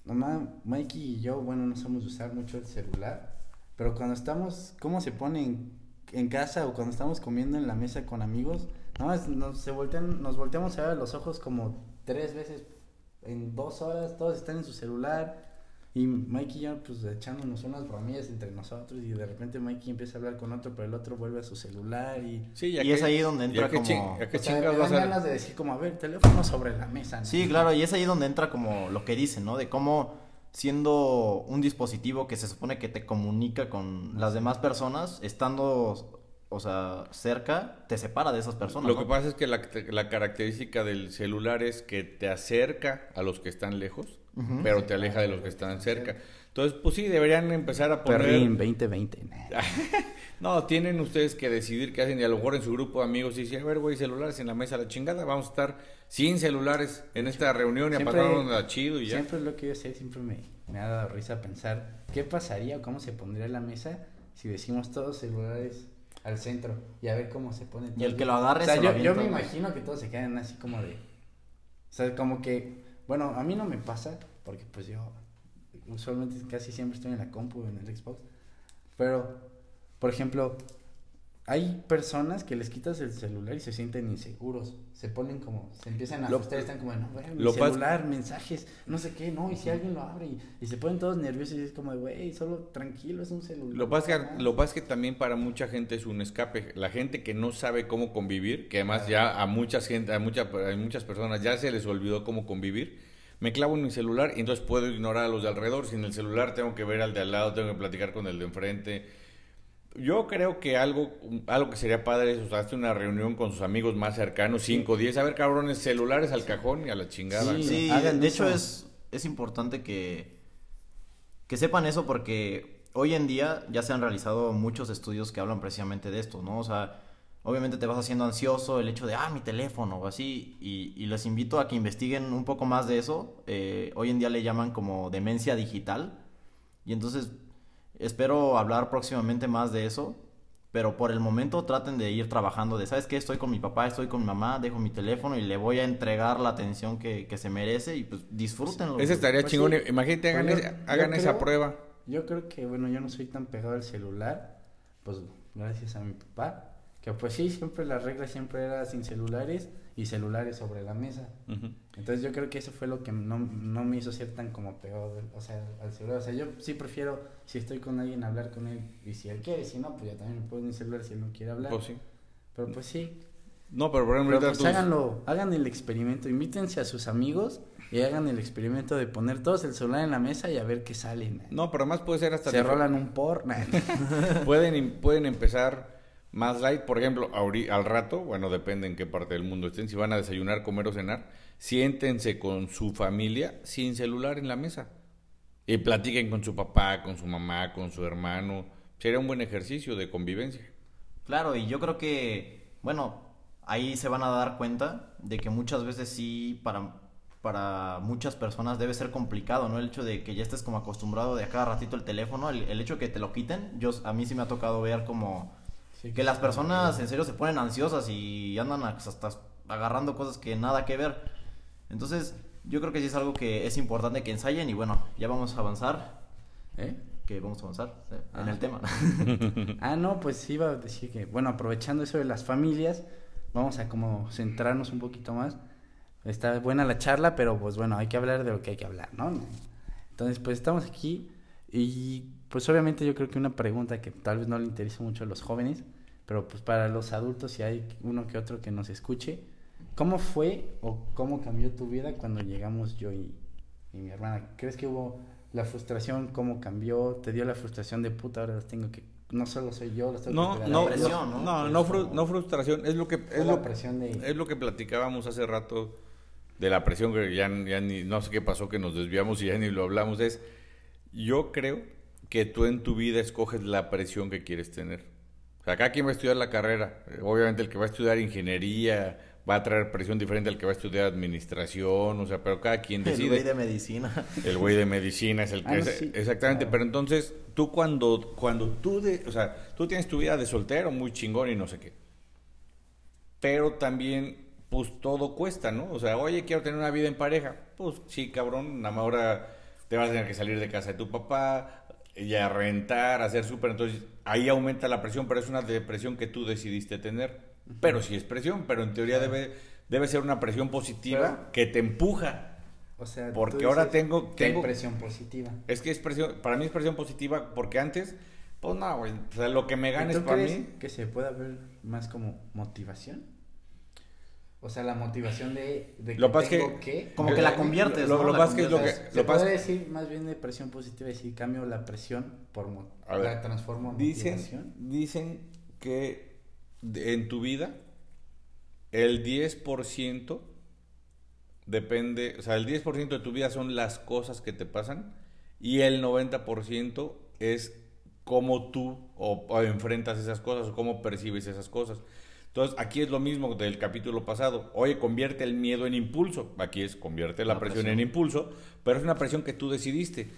mamá, Mikey y yo, bueno, no somos de usar mucho el celular, pero cuando estamos, ¿cómo se pone en, casa o cuando estamos comiendo en la mesa con amigos? No, es- nos, se voltean, nos volteamos a ver los ojos como tres veces en dos horas, todos están en su celular. Y Mikey y yo, pues echándonos unas bromillas entre nosotros. Y de repente Mikey empieza a hablar con otro, pero el otro vuelve a su celular. Y. Sí, ya Y que- es ahí donde ya entra como- ching- ya que o sea, chingados me dan vas a- ganas de decir, como, a ver, teléfono sobre la mesa. ¿no? Sí, claro, y es ahí donde entra como lo que dicen, ¿no? De cómo siendo un dispositivo que se supone que te comunica con las demás personas, estando, o sea, cerca, te separa de esas personas. Lo ¿no? que pasa es que la, la característica del celular es que te acerca a los que están lejos, Ujú. pero te aleja de los que están cerca. Entonces, pues sí, deberían empezar a poner... Perrín 2020. nah. *laughs* No, tienen ustedes que decidir qué hacen y a lo mejor en su grupo de amigos y dicen, a ver, güey, celulares en la mesa, la chingada, vamos a estar sin celulares en esta reunión y a Siempre- pasarnos la chido y ya. Siempre lo que yo sé, siempre me, me ha dado risa pensar qué pasaría o cómo se pondría la mesa si decimos todos celulares al centro y a ver cómo se pone. Y el que lo agarre O sea, se yo, lo yo me imagino que todos se quedan así como de. O sea, como que. Bueno, a mí no me pasa porque pues yo usualmente casi siempre estoy en la compu, en el Xbox. Pero, por ejemplo, hay personas que les quitas el celular y se sienten inseguros. Se ponen como, se empiezan a Lo- asustar, están como, no, güey, mi lo celular, mensajes, no sé qué, no, y si alguien lo abre y, y se ponen todos nerviosos y es como, güey, solo tranquilo, es un celular. Lo pasa que, más". lo que pasa es que también para mucha gente es un escape. La gente que no sabe cómo convivir, que además ya a mucha gente, a, mucha, a muchas personas ya se les olvidó cómo convivir, me clavo en mi celular y entonces puedo ignorar a los de alrededor. Sin el celular tengo que ver al de al lado, tengo que platicar con el de enfrente. Yo creo que algo, algo que sería padre es usarse una reunión con sus amigos más cercanos, 5 o 10. A ver, cabrones, celulares al cajón y a la chingada. Sí. Sí, hagan de hecho es, es importante que, que sepan eso porque hoy en día ya se han realizado muchos estudios que hablan precisamente de esto, ¿no? O sea, obviamente te vas haciendo ansioso el hecho de, ah, mi teléfono o así, y, y les invito a que investiguen un poco más de eso. Eh, hoy en día le llaman como demencia digital, y entonces espero hablar próximamente más de eso, pero por el momento traten de ir trabajando de, ¿sabes qué? Estoy con mi papá, estoy con mi mamá, dejo mi teléfono y le voy a entregar la atención que, que se merece y pues disfrútenlo. Ese estaría Pues chingón. sí. Imagínate, hagan, Pues yo- esa- yo hagan esa prueba. Yo creo que, bueno, yo no soy tan pegado al celular, pues gracias a mi papá, que pues sí, siempre la regla siempre era sin celulares y celulares sobre la mesa. Ujú. Entonces yo creo que eso fue lo que no, no me hizo ser tan como pegado del- o sea, al celular. O sea, yo sí prefiero, si estoy con alguien, hablar con él. Y si él quiere, si no, pues ya también me puedo en mi celular si él no quiere hablar. Pues sí. Pero pues sí. No, pero por ejemplo, Pero pues háganlo, hagan el experimento, invítense a sus amigos y hagan el experimento de poner todos el celular en la mesa y a ver qué salen. No, pero además puede ser hasta... Se rolan un por. *laughs* pueden, pueden empezar más light, por ejemplo, al rato, bueno, depende en qué parte del mundo estén, si van a desayunar, comer o cenar, siéntense con su familia sin celular en la mesa y platiquen con su papá, con su mamá, con su hermano. Sería un buen ejercicio de convivencia. Claro, y yo creo que, bueno, ahí se van a dar cuenta de que muchas veces sí, para, para muchas personas debe ser complicado, ¿no? El hecho de que ya estés como acostumbrado de a cada ratito el teléfono, el, el hecho de que te lo quiten, yo, a mí sí me ha tocado ver como Sí, que las personas en serio se ponen ansiosas y andan hasta agarrando cosas que nada que ver. Entonces, yo creo que sí es algo que es importante que ensayen y bueno, ya vamos a avanzar, ¿Eh? que vamos a avanzar ¿eh? en Ah. el tema. *laughs* Ah, no, pues iba a decir que, bueno, aprovechando eso de las familias, vamos a como centrarnos un poquito más. Está buena la charla, pero pues bueno, hay que hablar de lo que hay que hablar, ¿no? Entonces, pues estamos aquí y pues obviamente yo creo que una pregunta que tal vez no le interesa mucho a los jóvenes, pero pues para los adultos, si hay uno que otro que nos escuche, ¿cómo fue o cómo cambió tu vida cuando llegamos yo y, y mi hermana? ¿Crees que hubo la frustración, cómo cambió? ¿Te dio la frustración de puta, ahora los tengo que... No solo soy yo, tengo No, no, ellos"? presión, no, ¿no? no, fru- como- no frustración, es lo que es la lo, presión de... es lo que platicábamos hace rato de la presión que ya, ya ni no sé qué pasó que nos desviamos y ya ni lo hablamos es yo creo que tú en tu vida escoges la presión que quieres tener. O sea, acá quien va a estudiar la carrera, obviamente el que va a estudiar ingeniería va a traer presión diferente al que va a estudiar administración, o sea, pero cada quien *laughs* El decide. güey de medicina. El güey de medicina es el que Ah, no, es- sí, exactamente, claro. pero entonces tú cuando cuando tú de, o sea, tú tienes tu vida de soltero muy chingón y no sé qué. Pero también pues todo cuesta, ¿no? O sea, oye, quiero tener una vida en pareja. Pues sí, cabrón, nada más ahora te vas a tener que salir de casa de tu papá y a rentar, a hacer súper, entonces ahí aumenta la presión, pero es una depresión que tú decidiste tener. Pero sí es presión, pero en teoría debe debe ser una presión positiva Pero- que te empuja O sea, porque ahora tengo- tengo- presión positiva. es que es presión, para mí es presión positiva porque antes, pues no, güey, o sea, lo que me ¿Y ganes ¿Tú para mí. que se pueda ver más como motivación? O sea, la motivación de, de que Lo tengo que- que... Como que la conviertes, Lo, ¿no? lo La es lo que. conviertes. Se Lo puede decir más bien de presión positiva, decir cambio la presión por mo- A ver, la transformo en dicen, motivación. dicen que en tu vida el 10% depende, o sea, el 10% de tu vida son las cosas que te pasan y el 90% es cómo tú o, o enfrentas esas cosas o cómo percibes esas cosas. Entonces, aquí es lo mismo del capítulo pasado. Oye, convierte el miedo en impulso. Aquí es convierte la, La presión, presión. en impulso, pero es una presión que tú decidiste.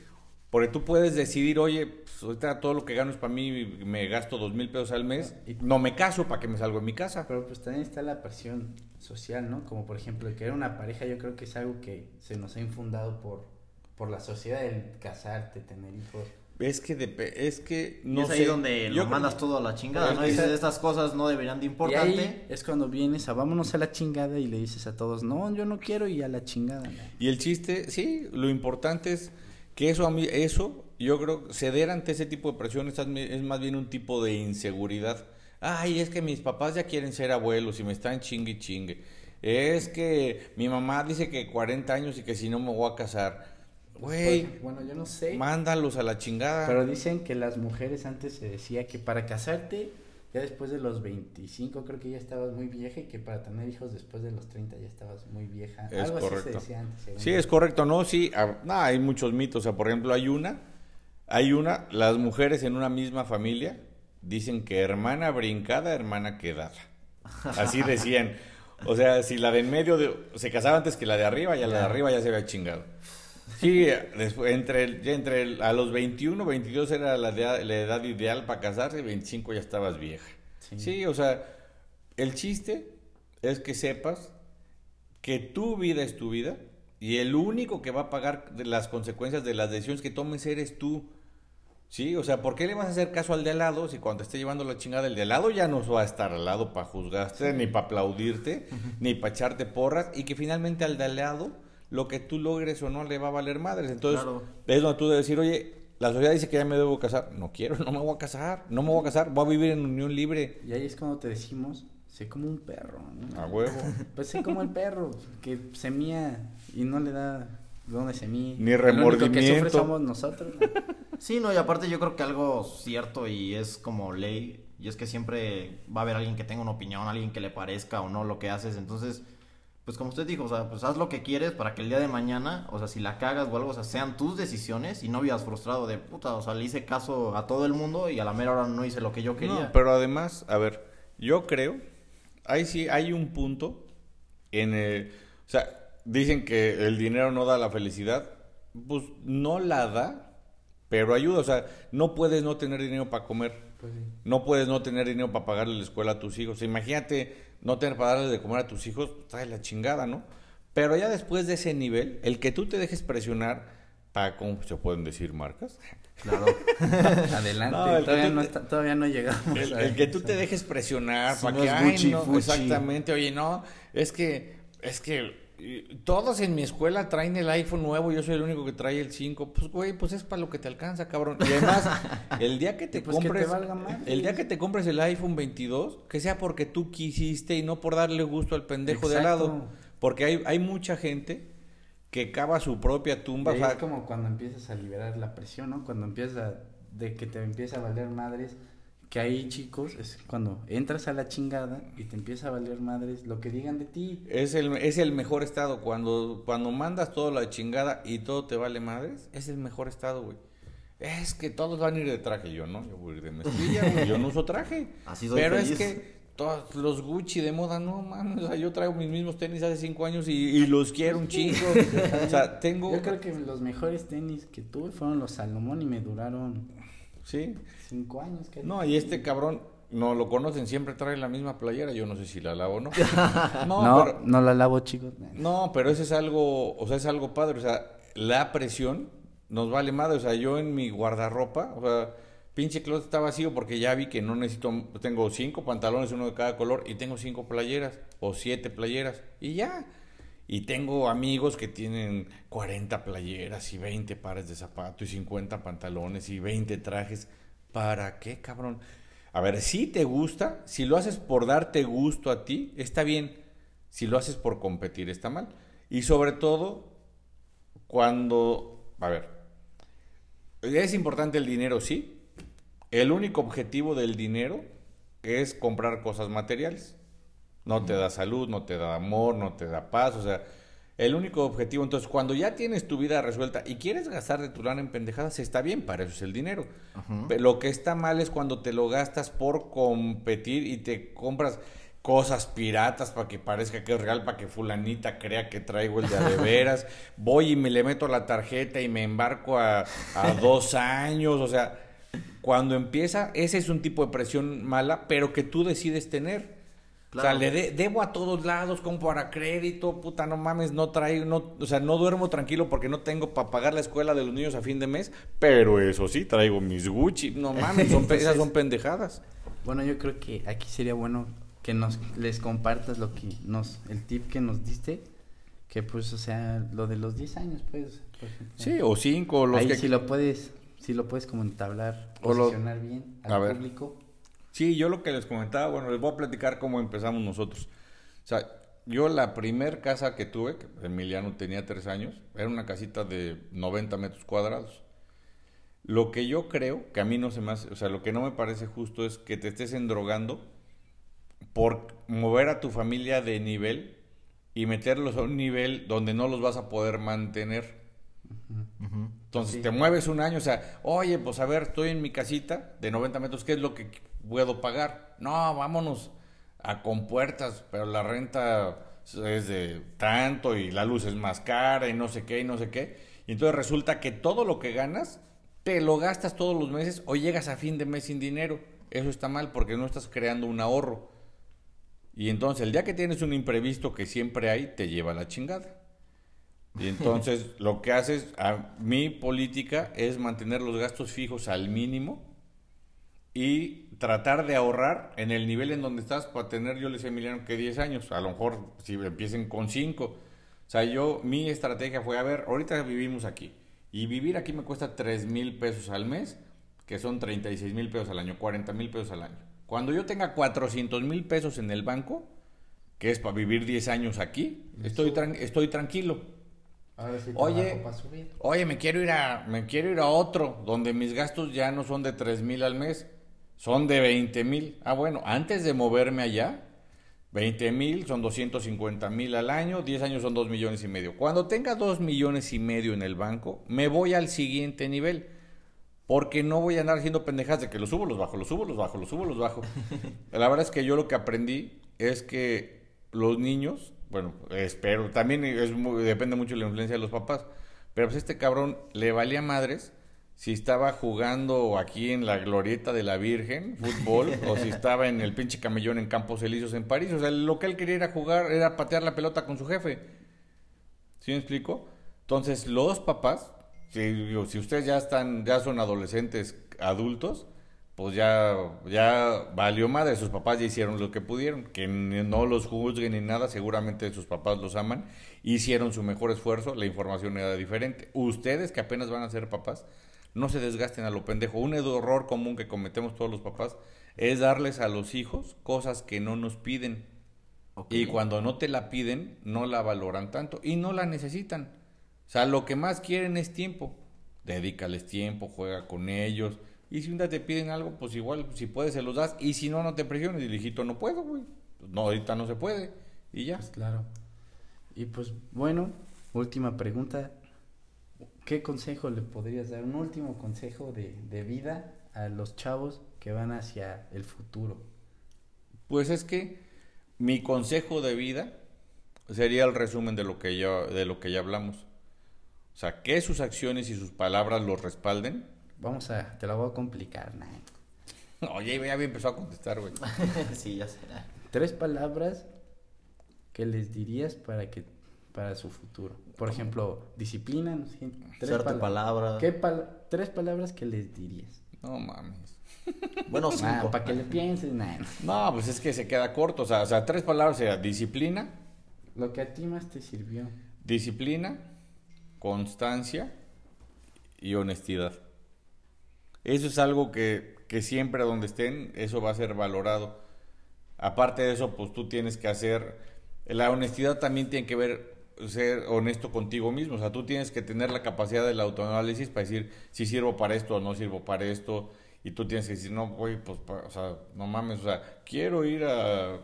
Porque tú puedes decidir, oye, pues, ahorita todo lo que gano es para mí, me gasto dos mil pesos al mes, Y- no me caso para que me salgo de mi casa. Pero pues también está la presión social, ¿no? Como por ejemplo, el querer una pareja, yo creo que es algo que se nos ha infundado por, por la sociedad, el casarte, tener hijos. Es que, depe- es que y no es ahí sé. donde Yo lo creo- mandas todo a la chingada, ¿no? Dices, estas cosas no deberían de Y importante. ahí es cuando vienes a vámonos a la chingada y le dices a todos, no, yo no quiero y a la chingada. ¿no? Y el chiste, sí, lo importante es que eso a mí, eso, yo creo, ceder ante ese tipo de presión es, más bien un tipo de inseguridad. Ay, es que mis papás ya quieren ser abuelos y me están chingue y chingue. Es que mi mamá dice que 40 años y que si no me voy a casar. Güey, Pues, bueno, yo no sé. mándalos a la chingada. Pero dicen que las mujeres antes se decía que para casarte, ya después de los 25 creo que ya estabas muy vieja y que para tener hijos después de los 30 ya estabas muy vieja. Es Algo así se decía antes. según Sí, es correcto, ¿no? Sí, ah, hay muchos mitos. O sea, por ejemplo, hay una, hay una, las mujeres en una misma familia dicen que hermana brincada, hermana quedada. Así decían. O sea, si la de en medio de- se casaba antes que la de arriba, ya la de arriba ya se había chingado. Sí, después, entre, el- ya entre el- a los 21, 22 era la, de- la edad ideal para casarse, 25 ya estabas vieja. Sí. Sí. o sea, el chiste es que sepas que tu vida es tu vida y el único que va a pagar las consecuencias de las decisiones que tomes eres tú. Sí, o sea, ¿por qué le vas a hacer caso al de al lado si cuando te esté llevando la chingada el de al lado ya no va a estar al lado para juzgarte, ni para aplaudirte, ni para echarte porras y que finalmente al de al lado lo que tú logres o no le va a valer madres? Entonces, Claro. es donde tú debes decir, oye, la sociedad dice que ya me debo casar. No quiero, no me voy a casar, no me voy a casar, voy a vivir en unión libre. Y ahí es cuando te decimos, sé como un perro. ¿no? A huevo. *laughs* Pues sé como el perro, que se mía y no le da donde se mía. Ni El único que remordimiento. sufre somos nosotros. ¿no? *laughs* Sí, no, y aparte yo creo que algo cierto y es como ley, y es que siempre va a haber alguien que tenga una opinión, alguien que le parezca o no lo que haces, entonces, pues como usted dijo, o sea, pues haz lo que quieres para que el día de mañana, o sea, si la cagas o algo, o sea, sean tus decisiones y no vivas frustrado de puta, o sea, le hice caso a todo el mundo y a la mera hora no hice lo que yo quería. No, pero además, a ver, yo creo, ahí sí hay un punto en el, o sea, dicen que el dinero no da la felicidad, pues no la da, pero ayuda, o sea, no puedes no tener dinero para comer, Pues sí. no puedes no tener dinero para pagarle la escuela a tus hijos, imagínate no tener para darle de comer a tus hijos, trae la chingada, ¿no? Pero ya después de ese nivel, el que tú te dejes presionar para, ¿cómo se pueden decir marcas? Claro. *laughs* Adelante, No, todavía, tú no está- todavía no llegamos. El, a el que tú te dejes presionar Si para no que, es ay, Gucci, no, Fuchi. exactamente, oye, no, es que, es que todos en mi escuela traen el iPhone nuevo, yo soy el único que trae el 5, pues güey, pues es para lo que te alcanza, cabrón. Y además, *laughs* el día que te Pues que te compres, valga madre. el día que te compres el iPhone 22, que sea porque tú quisiste y no por darle gusto al pendejo de al lado, porque hay, hay mucha gente que cava su propia tumba, o sea, es como cuando empiezas a liberar la presión, ¿no? Cuando empiezas a- de que te empieza a valer madres, que ahí chicos, es cuando entras a la chingada y te empieza a valer madres lo que digan de ti. Es el, es el mejor estado. Cuando, cuando mandas todo la chingada y todo te vale madres, es el mejor estado, güey. Es que todos van a ir de traje. Yo no, yo voy a ir de mezclilla, güey. Yo no uso traje. Así soy Pero feliz. es que todos los Gucci de moda, no mames. O sea, yo traigo mis mismos tenis hace cinco años y, y los quiero un chingo. O sea, *laughs* tengo. Yo creo que los mejores tenis que tuve fueron los Salomón y me duraron Sí. cinco años. casi. No, y este cabrón, no lo conocen, siempre trae la misma playera. Yo no sé si la lavo o no. *laughs* No, no, pero- no la lavo, chicos. No, pero eso es algo, o sea, es algo padre, o sea, la presión nos vale madre, o sea, yo en mi guardarropa, o sea, pinche closet está vacío porque ya vi que no necesito, tengo cinco pantalones, uno de cada color, y tengo cinco playeras, o siete playeras, y ya. Y tengo amigos que tienen 40 playeras y 20 pares de zapatos y 50 pantalones y 20 trajes. ¿Para qué, cabrón? A ver, si te gusta, si lo haces por darte gusto a ti, está bien. Si lo haces por competir, está mal. Y sobre todo, cuando, a ver, es importante el dinero, sí. El único objetivo del dinero es comprar cosas materiales. No te da salud, no te da amor, no te da paz, o sea, el único objetivo. Entonces, cuando ya tienes tu vida resuelta y quieres gastar de tu lana en pendejadas, está bien, para eso es el dinero. Lo que está mal es cuando te lo gastas por competir y te compras cosas piratas para que parezca que es real, para que fulanita crea que traigo el de de *laughs* veras. Voy y me le meto la tarjeta y me embarco a, a dos años, o sea, cuando empieza, ese es un tipo de presión mala, pero que tú decides tener. O sea, Claro. le de- debo a todos lados, compro para crédito, puta, no mames, no traigo, no, o sea, no duermo tranquilo porque no tengo para pagar la escuela de los niños a fin de mes, pero eso sí, traigo mis Gucci, no *laughs* mames, son, pe- esas son pendejadas. Bueno, yo creo que aquí sería bueno que nos les compartas lo que nos el tip que nos diste, que pues o sea, lo de los 10 años, pues, por. Sí, o cinco, los Ahí que... si lo puedes si lo puedes como entablar, O lo- posicionar bien al A ver. Sí, yo lo que les comentaba, bueno, les voy a platicar cómo empezamos nosotros. O sea, yo la primer casa que tuve, que Emiliano tenía tres años, era una casita de 90 metros cuadrados. Lo que yo creo, que a mí no se me hace, o sea, lo que no me parece justo es que te estés endrogando por mover a tu familia de nivel y meterlos a un nivel donde no los vas a poder mantener. Entonces Sí. te mueves un año, o sea, oye, pues a ver, estoy en mi casita de 90 metros, ¿qué es lo que puedo pagar? No, vámonos a compuertas, pero la renta es de tanto y la luz es más cara y no sé qué y no sé qué. Y entonces resulta que todo lo que ganas te lo gastas todos los meses o llegas a fin de mes sin dinero. Eso está mal porque no estás creando un ahorro. Y entonces el día que tienes un imprevisto que siempre hay, te lleva la chingada. Y entonces *laughs* lo que haces, a mi política es mantener los gastos fijos al mínimo y tratar de ahorrar en el nivel en donde estás para tener, yo les decía a Emiliano que 10 años, a lo mejor si empiecen con 5. O sea, yo, mi estrategia fue, a ver, ahorita vivimos aquí y vivir aquí me cuesta 3 mil pesos al mes, que son 36 mil pesos al año, 40 mil pesos al año. Cuando yo tenga 400 mil pesos en el banco, que es para vivir 10 años aquí, estoy, tran- estoy tranquilo. Sí Oye, oye, me quiero ir a, me quiero ir a otro, donde mis gastos ya no son de 3 mil al mes, son de 20 mil. Ah, bueno, antes de moverme allá, 20 mil son 250 mil al año, 10 años son 2 millones y medio. Cuando tenga 2 millones y medio en el banco, me voy al siguiente nivel. Porque no voy a andar haciendo pendejas de que los subo, los bajo, los subo, los bajo, los subo, los bajo. *laughs* La verdad es que yo lo que aprendí es que los niños, bueno, espero, también es muy- depende mucho de la influencia de los papás, pero pues este cabrón le valía madres si estaba jugando aquí en la glorieta de la Virgen, fútbol, *laughs* o si estaba en el pinche camellón en Campos Elíseos en París. O sea, lo que él quería era jugar, era patear la pelota con su jefe. ¿Sí me explico? Entonces, los papás, si, ustedes ya están, ya son adolescentes adultos, pues ya, ya valió madre, sus papás ya hicieron lo que pudieron, que no los juzguen ni nada, seguramente sus papás los aman, hicieron su mejor esfuerzo, la información era diferente. Ustedes que apenas van a ser papás, no se desgasten a lo pendejo. Un error común que cometemos todos los papás es darles a los hijos cosas que no nos piden. Y cuando no te la piden, no la valoran tanto y no la necesitan. O sea, lo que más quieren es tiempo. Dedícales tiempo, juega con ellos. Y si un día te piden algo, pues igual, si puedes, se los das. Y si no, no te presiones. Y hijito, no puedo, güey. No, ahorita no se puede. Y ya. Pues claro. Y pues bueno, última pregunta. ¿Qué consejo le podrías dar? Un último consejo de, de vida a los chavos que van hacia el futuro. Pues es que mi consejo de vida sería el resumen de lo que ya, de lo que ya hablamos. O sea, que sus acciones y sus palabras los respalden. Vamos a, te la voy a complicar, nah. *laughs* Oye, ya había empezado a contestar, güey. *laughs* sí, ya sé. Tres palabras que les dirías para que para su futuro. Por ejemplo, disciplina, no sé, tres Suerte, pala- palabra. ¿Qué tres palabras que les dirías? No mames. *laughs* Bueno, cinco. para que le pienses, nah. No, pues es que se queda corto. O sea, o sea tres palabras sería disciplina, Lo que a ti más te sirvió. disciplina, constancia y honestidad. Eso es algo que, que siempre donde estén, eso va a ser valorado. Aparte de eso, pues tú tienes que hacer, la honestidad también tiene que ver ser honesto contigo mismo, o sea, tú tienes que tener la capacidad del autoanálisis para decir si sirvo para esto o no sirvo para esto, y tú tienes que decir, no, güey, pues, pa- o sea, no mames, o sea, quiero ir a,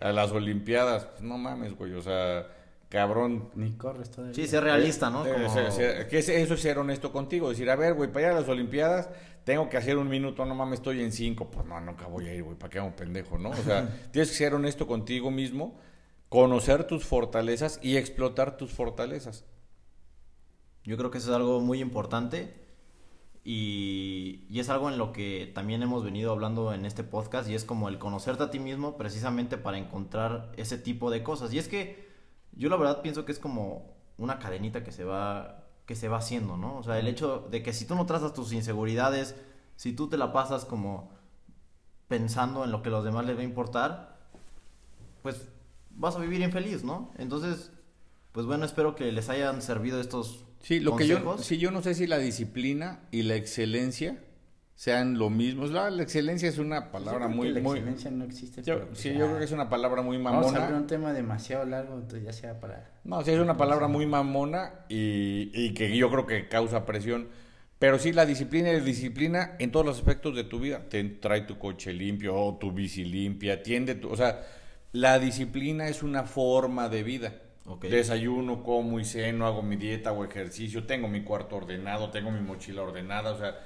a las Olimpiadas, pues, no mames, güey, o sea, cabrón, Ni corres todavía. Sí, ser realista, ¿no? eh, Como- ser- ser- que es- eso es ser honesto contigo. Decir, a ver, güey, para ir a las Olimpiadas tengo que hacer un minuto, no mames, estoy en cinco. Pues no, nunca voy a ir, güey, para que haga un pendejo, ¿no? O sea, *laughs* tienes que ser honesto contigo mismo, conocer tus fortalezas y explotar tus fortalezas. Yo creo que eso es algo muy importante y, es algo en lo que también hemos venido hablando en este podcast y es como el conocerte a ti mismo precisamente para encontrar ese tipo de cosas. Y es que yo la verdad pienso que es como una cadenita que se va que se va haciendo, ¿no? O sea, el hecho de que si tú no trazas tus inseguridades, si tú te la pasas como pensando en lo que a los demás les va a importar, pues vas a vivir infeliz, ¿no? Entonces, pues bueno, espero que les hayan servido estos Sí, lo que yo, consejos. sí, yo no sé si la disciplina y la excelencia sean lo mismo. La, la excelencia es una palabra creo que muy, la muy. excelencia no existe. Yo- pero, pues, sí, ya. yo creo que es una palabra muy Vamos a abrir mamona. un tema demasiado largo, entonces ya sea para... No, sí, es una palabra muy mamona y, y que yo creo que causa presión. Pero sí, la disciplina es disciplina en todos los aspectos de tu vida. Te trae tu coche limpio o tu bici limpia, tiende tu... O sea, la disciplina es una forma de vida. Desayuno, como y ceno, hago mi dieta o ejercicio, tengo mi cuarto ordenado, tengo mi mochila ordenada, o sea,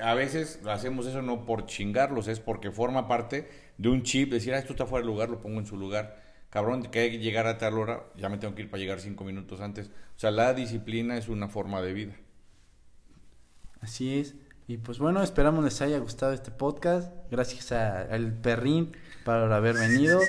a veces hacemos eso no por chingarlos, es porque forma parte de un chip, decir, ah, esto está fuera de lugar, lo pongo en su lugar. Cabrón, que hay que llegar a tal hora, ya me tengo que ir para llegar cinco minutos antes. O sea, la disciplina es una forma de vida. Así es. Y pues bueno, esperamos les haya gustado este podcast. Gracias al perrín por haber venido.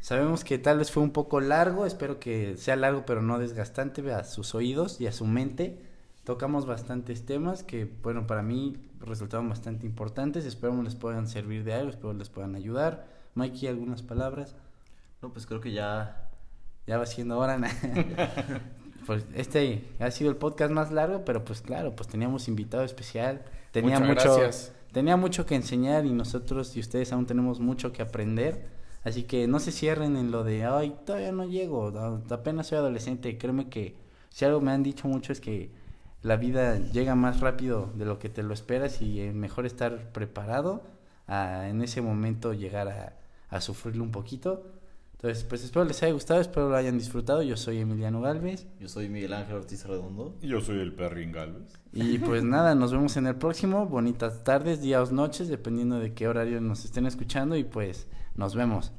Sabemos que tal vez fue un poco largo, espero que sea largo pero no desgastante a sus oídos y a su mente. Tocamos bastantes temas que, bueno, para mí resultaron bastante importantes. Esperamos les puedan servir de algo, espero les puedan ayudar. Mikey, algunas palabras. No, pues creo que ya... Ya va siendo hora. *laughs* pues este ha sido el podcast más largo, pero pues claro, pues teníamos invitado especial. Tenía mucho, tenía mucho que enseñar y nosotros y ustedes aún tenemos mucho que aprender. Así que no se cierren en lo de, ay, todavía no llego, apenas soy adolescente. Créeme que si algo me han dicho mucho es que la vida llega más rápido de lo que te lo esperas y es mejor estar preparado a en ese momento llegar a, a sufrirlo un poquito. Entonces, pues espero les haya gustado, espero lo hayan disfrutado. Yo soy Emiliano Galvez. Yo soy Miguel Ángel Ortiz Redondo. Y yo soy el Perrin Galvez. Y pues *laughs* nada, nos vemos en el próximo. Bonitas tardes, días o noches, dependiendo de qué horario nos estén escuchando. Y pues nos vemos.